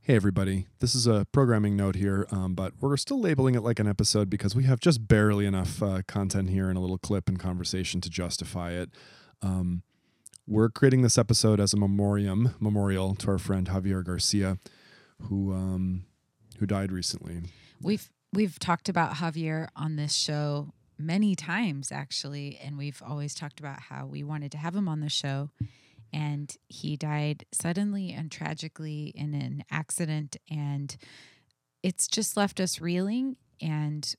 Hey, everybody. This is a programming note here, um, but we're still labeling it like an episode because we have just barely enough uh, content here and a little clip and conversation to justify it. Um, we're creating this episode as a memoriam, memorial to our friend Javier Garcia, who um, who died recently. We've we've talked about Javier on this show many times actually, and we've always talked about how we wanted to have him on the show. And he died suddenly and tragically in an accident, and it's just left us reeling. And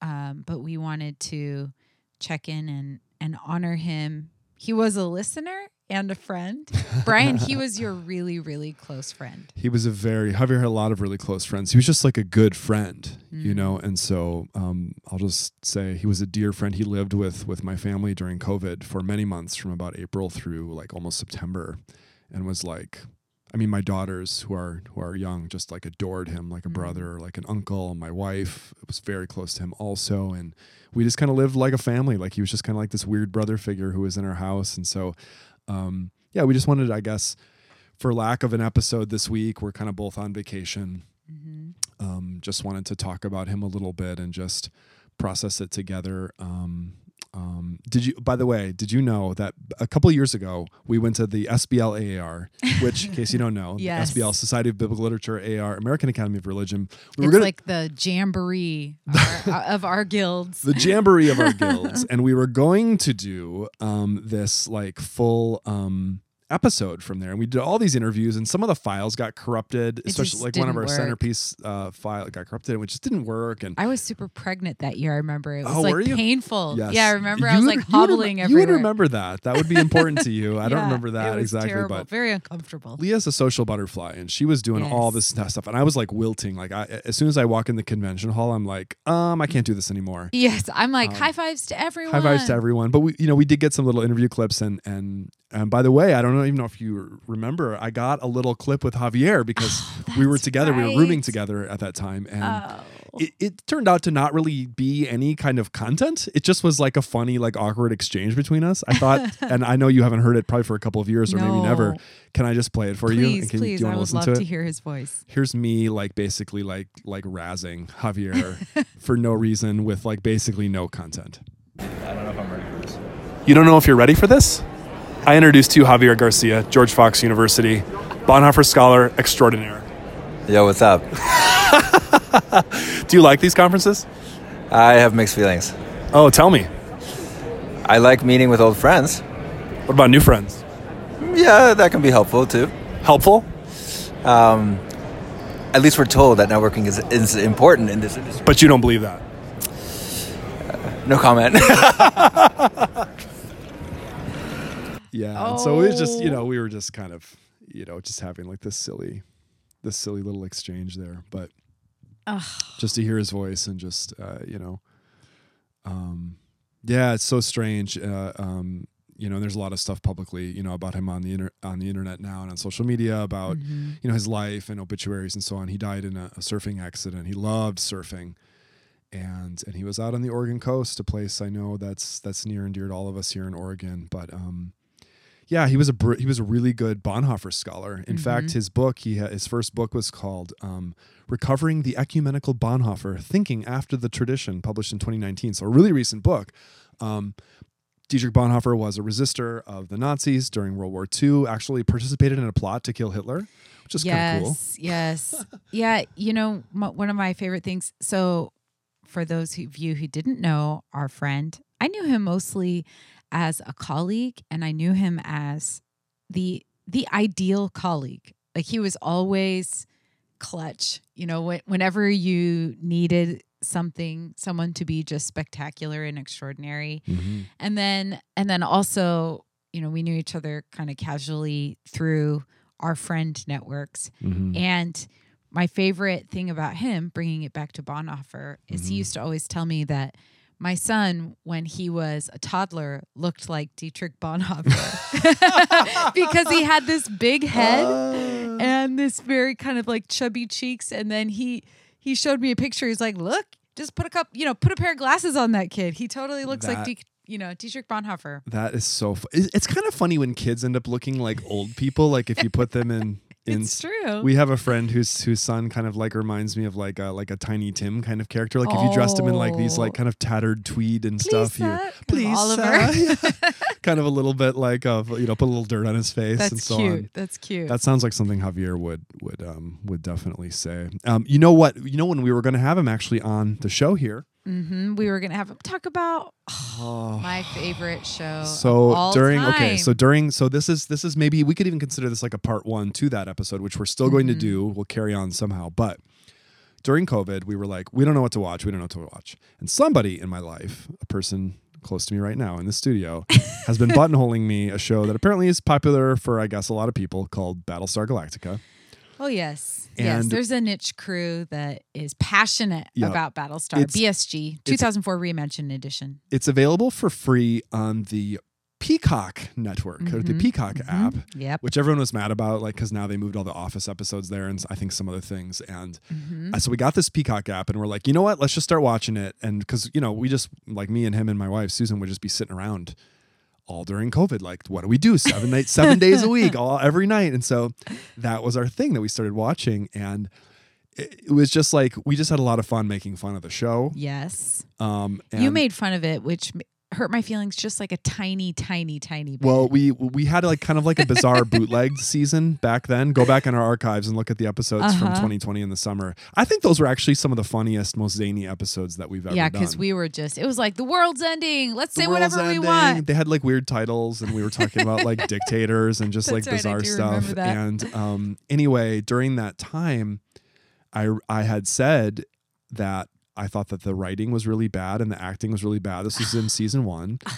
um, but we wanted to check in and and honor him. He was a listener and a friend. Brian, he was your really, really close friend. He was a very Javier had a lot of really close friends. He was just like a good friend, you Mm. know. And so um, I'll just say he was a dear friend. He lived with with my family during COVID for many months, from about April through like almost September, and was like, I mean, my daughters who are who are young just like adored him like a Mm. brother, like an uncle. My wife was very close to him also, and we just kind of lived like a family. Like he was just kind of like this weird brother figure who was in our house, and so um, yeah, we just wanted, I guess, for lack of an episode this week, we're kind of both on vacation. hmm Um, just wanted to talk about him a little bit and just process it together. Um, um, did you, by the way, did you know that a couple years ago we went to the SBL AAR, which, in case you don't know, the Yes. SBL Society of Biblical Literature AAR, American Academy of Religion. We It's gonna- like the jamboree our, uh, of our guilds. the jamboree of our guilds and we were going to do um, this like full um, episode from there and we did all these interviews and some of the files got corrupted especially like one of our work. centerpiece uh, file got corrupted and it just didn't work and I was super pregnant that year. I remember it was Oh, like painful. Yes. Yeah, I remember. You I was would- like you would hobbling you would remember that that would be important to you i don't remember that exactly terrible, but very uncomfortable. Leah's a social butterfly, and she was doing all this stuff, and I was like wilting. Like, I, as soon as I walk in the convention hall, I'm like, um, I can't do this anymore. Yes, I'm like Um, high fives to everyone. High fives to everyone. But we, you know, we did get some little interview clips, and and and by the way, I don't know, even know if you remember, I got a little clip with Javier because oh, we were that's together, we were rooming together at that time, and. Oh. It, it turned out to not really be any kind of content. It just was like a funny, like awkward exchange between us. I thought, and I know you haven't heard it probably for a couple of years or maybe never. Can I just play it for you? please, And Can, please, do you I would love to to, hear his voice. here's me like basically like like razzing Javier for no reason with like basically no content. I don't know if I'm ready for this. You don't know if you're ready for this? I introduced to you Javier Garcia, George Fox University, Bonhoeffer Scholar Extraordinaire. Yo, what's up? Do you like these conferences? I have mixed feelings. Oh, tell me. I like meeting with old friends. What about new friends? Yeah, that can be helpful too. Helpful? Um, at least we're told that networking is, is important in this industry. But you don't believe that. No comment. Yeah. And so it was just, you Oh. know, we were just kind of, you know, just having like this silly, this silly little exchange there. But Ugh. just to hear his voice and just, uh, you know, um, yeah, it's so strange. Uh, um, you know, there's a lot of stuff publicly, you know, about him on the inter- on the internet now and on social media about, Mhm. you know, his life and obituaries and so on. He died in a, a surfing accident. He loved surfing, and and he was out on the Oregon coast, a place I know that's that's near and dear to all of us here in Oregon. But um, yeah, he was a br- he was a really good Bonhoeffer scholar. In fact, Mhm. his book he ha- his first book was called um, "Recovering the Ecumenical Bonhoeffer: Thinking After the Tradition," published in 2019. So a really recent book. Um, Dietrich Bonhoeffer was a resistor of the Nazis during World War II. Actually, participated in a plot to kill Hitler, which is kind of cool. yes, yes, yeah. You know, m- one of my favorite things. So, for those of you who didn't know our friend, I knew him mostly as a colleague, and I knew him as the the ideal colleague. Like he was always clutch. You know, wh- whenever you needed something, someone to be just spectacular and extraordinary, Mhm. and then and then also you know we knew each other kind of casually through our friend networks Mhm. and my favorite thing about him bringing it back to bonhoeffer is he Mhm. used to always tell me that my son when he was a toddler looked like dietrich bonhoeffer because he had this big head Uh, and this very kind of like chubby cheeks and then he he showed me a picture he's like look Just put a cup, you know, put a pair of glasses on that kid. He totally looks like, That- Diek- you know, Dietrich Bonhoeffer. That is so. Fu- it's kind of funny when kids end up looking like old people. Like if you put them in. In It's true. We have a friend whose whose son kind of like reminds me of like a like a Tiny Tim kind of character. Like if you dressed him in like these like Oh. kind of tattered tweed and Please, stuff, you sir. Kind of please, Oliver. sir. Yeah. kind of a little bit like of you know put a little dirt on his face and That's so cute. on. That's cute. That sounds like something Javier would would um would definitely say. Um, you know what? You know when we were going to have him actually on the show here. Hmm We were gonna have him talk about Oh. my favorite show. so during time. okay so during so this is this is maybe we could even consider this like a part one to that episode which we're still going to do we'll carry on somehow but during covid we were like we don't know what to watch we don't know what to watch and somebody in my life a person close to me right now in the studio has been buttonholing me a show that apparently is popular for i guess a lot of people called battlestar galactica Oh yes, yes. There's a niche crew that is passionate Yeah. about Battlestar BSG 2004 reimagined edition. it's available for free on the peacock network or the Mhm. peacock Mhm. app Yep. which everyone was mad about, like because now they moved all the Office episodes there, and I think some other things. And Mhm. uh, so we got this Peacock app, and we're like, you know what? Let's just start watching it. And because you know, we just like me and him and my wife Susan would just be sitting around all during COVID. Like, what do we do? Seven nights, seven days a week, all every night. And so that was our thing that we started watching, and it, it was just like we just had a lot of fun making fun of the show. Yes. Um, You made fun of it, which hurt my feelings just like a tiny, tiny, tiny bit. Well, we we had like kind of like a bizarre bootlegged season back then. Go back in our archives and look at the episodes from Uh-huh. 2020 in the summer. I think those were actually some of the funniest, most zany episodes that we've ever yeah, because we were just, it was like the world's ending. Let's The say whatever we ending. want. They had like weird titles, and we were talking about like dictators and just like That's right, bizarre do stuff. And um, anyway, during that time, I I had said that I thought that the writing was really bad and the acting was really bad. This was in season one.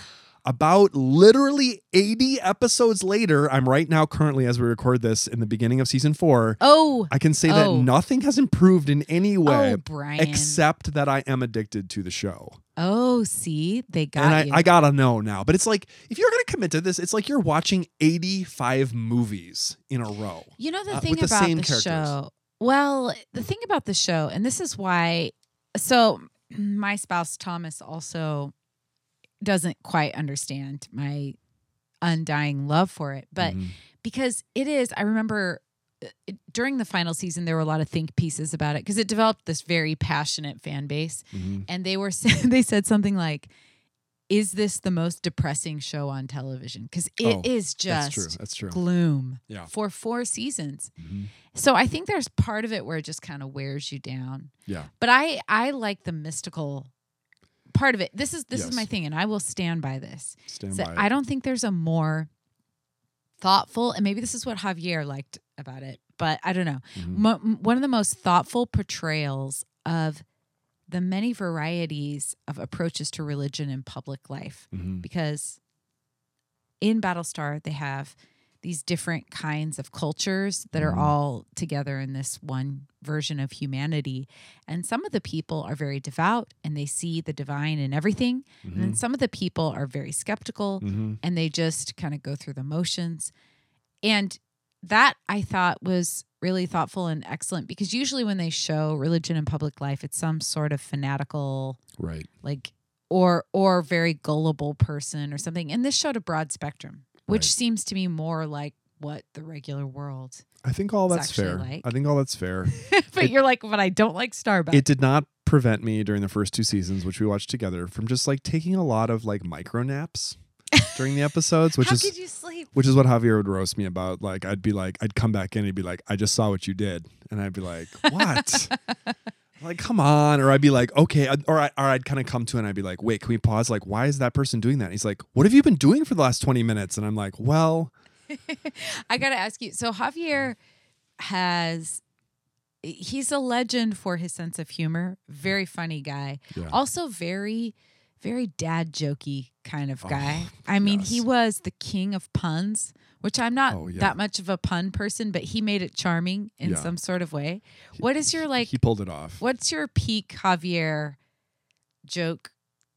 About literally 80 episodes later, I'm right now currently as we record this in the beginning of season four. Oh, I can say Oh. that nothing has improved in any way oh, Brian. except that I am addicted to the show. oh, see, they got and I, you. I gotta know now. But it's like if you're gonna commit to this, it's like you're watching 85 movies in a row. You know the uh, thing with the about same the characters. show. Well, the thing about the show, and this is why. So, my spouse Thomas also doesn't quite understand my undying love for it, but Mhm. because it is, I remember uh, it, during the final season there were a lot of think pieces about it because it developed this very passionate fan base, Mhm. and they were they said something like. Is this the most depressing show on television? Because it is Oh, that's just true. That's true. gloom Yeah. for four seasons. Mhm. So I think there's part of it where it just kind of wears you down. Yeah. But I I like the mystical part of it. This is this Yes. is my thing and I will stand by this. Stand So by. I don't think there's a more thoughtful and maybe this is what Javier liked about it, but I don't know. Mhm. Mo- one of the most thoughtful portrayals of the many varieties of approaches to religion in public life Mhm. because in Battlestar they have these different kinds of cultures that are Mhm. all together in this one version of humanity. And some of the people are very devout and they see the divine in everything. And then Mhm. some of the people are very skeptical Mhm. and they just kind of go through the motions. And that I thought was really thoughtful and excellent because usually when they show religion in public life, it's some sort of fanatical Right. like or or very gullible person or something and this showed a broad spectrum which Right. seems to me more like what the regular world I think all that's fair. like- I think all that's fair. but It- you're like but i don't like starbucks it did not prevent me during the first two seasons, which we watched together, from just like taking a lot of like micro naps during the episodes, which how is could you sleep which is what Javier would roast me about. Like I'd be like, I'd come back in, and he'd be like, I just saw what you did, and I'd be like, what? like, come on, or I'd be like, okay, I'd- or I, or I'd kind of come to, it and I'd be like, wait, can we pause? Like, why is that person doing that? And he's like, what have you been doing for the last twenty minutes? And I'm like, well, i gotta ask you so javier has he's a legend for his sense of humor very funny guy yeah, also very very dad jokey kind of Oh, guy i mean he was the king of puns which i'm not Oh, yeah. that much of a pun person but he made it charming in Yeah. some sort of way what is your like he pulled it off. what's your peak javier joke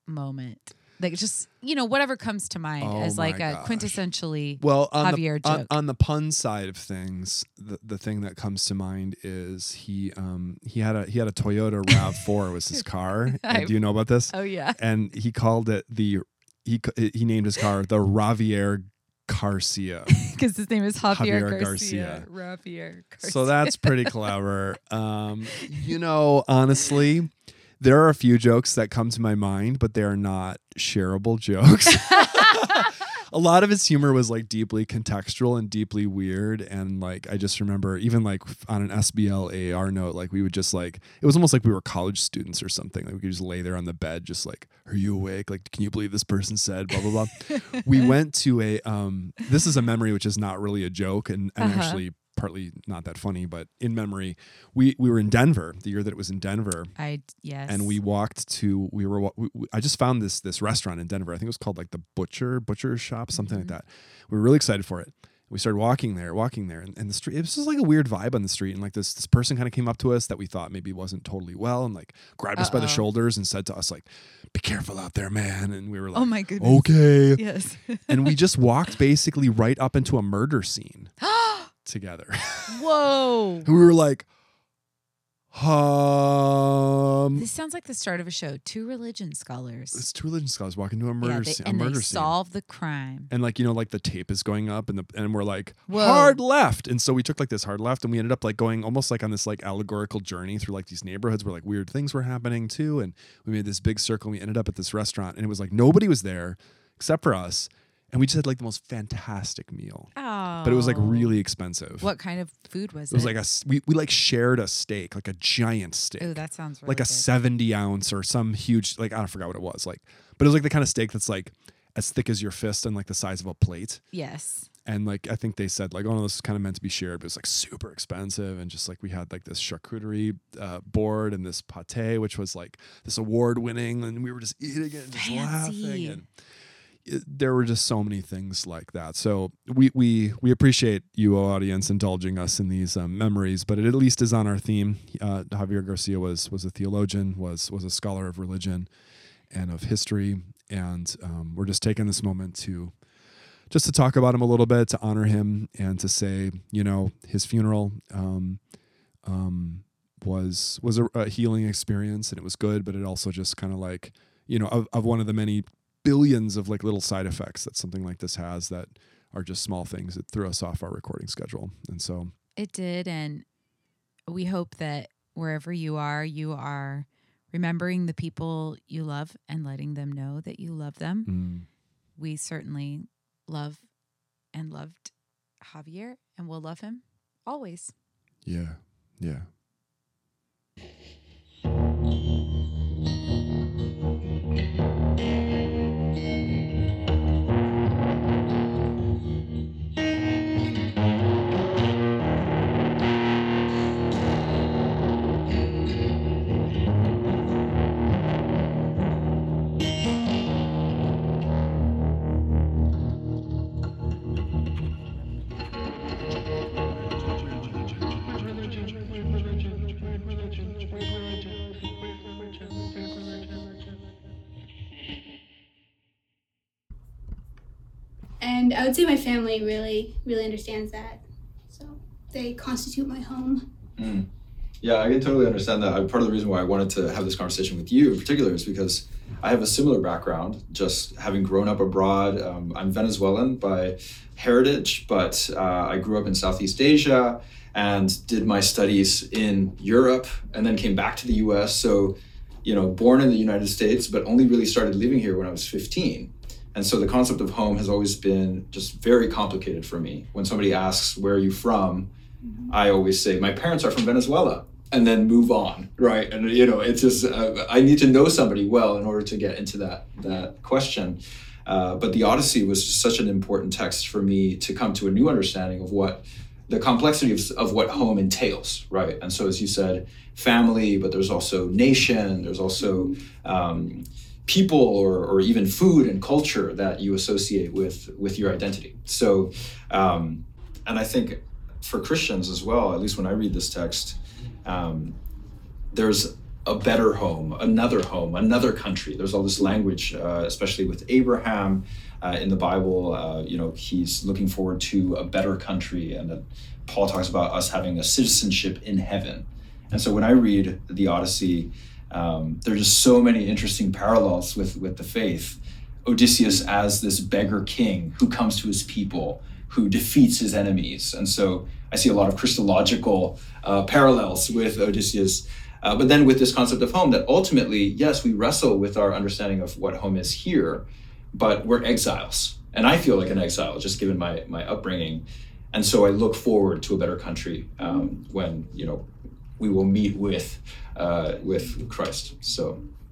moment Like just you know whatever comes to mind Oh as like a gosh. quintessentially. Well, on Javier the on, joke. on the pun side of things, the, the thing that comes to mind is he um he had a he had a Toyota Rav Four was his car. I've- do you know about this? Oh yeah. And he called it the he he named his car the Ravier Garcia. because his name is Javier, Javier Garcia. Javier Garcia. so that's pretty clever. Um, you know, honestly, there are a few jokes that come to my mind, but they are not shareable jokes. a lot of his humor was like deeply contextual and deeply weird. And like, I just remember even like on an SBL AAR note, like we would just like, it was almost like we were college students or something. Like we could just lay there on the bed, just like, are you awake? Like, can you believe this person said blah, blah, blah. we went to a, um, this is a memory, which is not really a joke and, and Uh-huh. actually partly not that funny, but in memory, we, we were in Denver the year that it was in Denver I yes. and we walked to we were we, I just found this this restaurant in Denver. I think it was called like the Butcher Butcher Shop, something like Mhm. that. We were really excited for it. We started walking there, walking there, and, and the street. It was just like a weird vibe on the street, and like this this person kind of came up to us that we thought maybe wasn't totally well, and like grabbed us by the shoulders and said to us like, "Be careful out there, man." And we were like, Oh my goodness. "Okay." Yes. and we just walked basically right up into a murder scene together. Whoa. we were like, um, This sounds like the start of a show. Two religion scholars. it's two religion scholars walking into a murder yeah, they, scene, a and murder they scene. solve the crime. and like you know like the tape is going up and the and we're like Whoa. hard left and so we took like this hard left and we ended up like going almost like on this like allegorical journey through like these neighborhoods where like weird things were happening too and we made this big circle and we ended up at this restaurant and it was like nobody was there except for us and we just had like the most fantastic meal Oh. but it was like really expensive What kind of food was it it? was like a we, we like shared a steak like a giant steak Oh, that sounds really like a good. 70 ounce or some huge like i don't forgot what it was like but it was like the kind of steak that's like as thick as your fist and like the size of a plate Yes. and like I think they said like oh no this is kind of meant to be shared but it's like super expensive and just like we had like this charcuterie uh, board and this pate which was like this award winning and we were just eating it and just laughing and there were just so many things like that. So we we we appreciate you audience indulging us in these um, memories but it at least is on our theme. Uh, Javier Garcia was was a theologian was was a scholar of religion and of history. And um, we're just taking this moment to just to talk about him a little bit, to honor him, and to say, you know, his funeral um, um, was was a, a healing experience, and it was good, but it also just kind of like, you know, of, of one of the many billions of like little side effects that something like this has that are just small things that threw us off our recording schedule, and so It did. And we hope that wherever you are, you are remembering the people you love and letting them know that you love them. mm, We certainly love and loved Javier and will love him always. yeah, yeah. And I would say my family really, really understands that. So they constitute my home. Mm. Yeah, I can totally understand that. Part of the reason why I wanted to have this conversation with you in particular is because I have a similar background, just having grown up abroad. Um, I'm Venezuelan by heritage, but uh, I grew up in Southeast Asia and did my studies in Europe and then came back to the US. So, you know, born in the United States, but only really started living here when I was 15. And so the concept of home has always been just very complicated for me. When somebody asks, Where are you from? I always say, My parents are from Venezuela, and then move on, right? And, you know, it's just, uh, I need to know somebody well in order to get into that, that question. Uh, but the Odyssey was such an important text for me to come to a new understanding of what the complexity of, of what home entails, right? And so, as you said, family, but there's also nation, there's also um, people or, or even food and culture that you associate with with your identity. So, um, and I think for Christians as well, at least when I read this text, um, there's a better home, another home, another country. There's all this language, uh, especially with Abraham uh, in the Bible. Uh, you know, he's looking forward to a better country, and that Paul talks about us having a citizenship in heaven. And so when I read the Odyssey, um, there's just so many interesting parallels with with the faith. Odysseus as this beggar king who comes to his people, who defeats his enemies, and so I see a lot of Christological uh, parallels with Odysseus. Uh, but then with this concept of home, that ultimately, yes, we wrestle with our understanding of what home is here, but we're exiles. And I feel like an exile, just given my, my upbringing. And so I look forward to a better country um, when, you know, we will meet with, uh, with Christ. So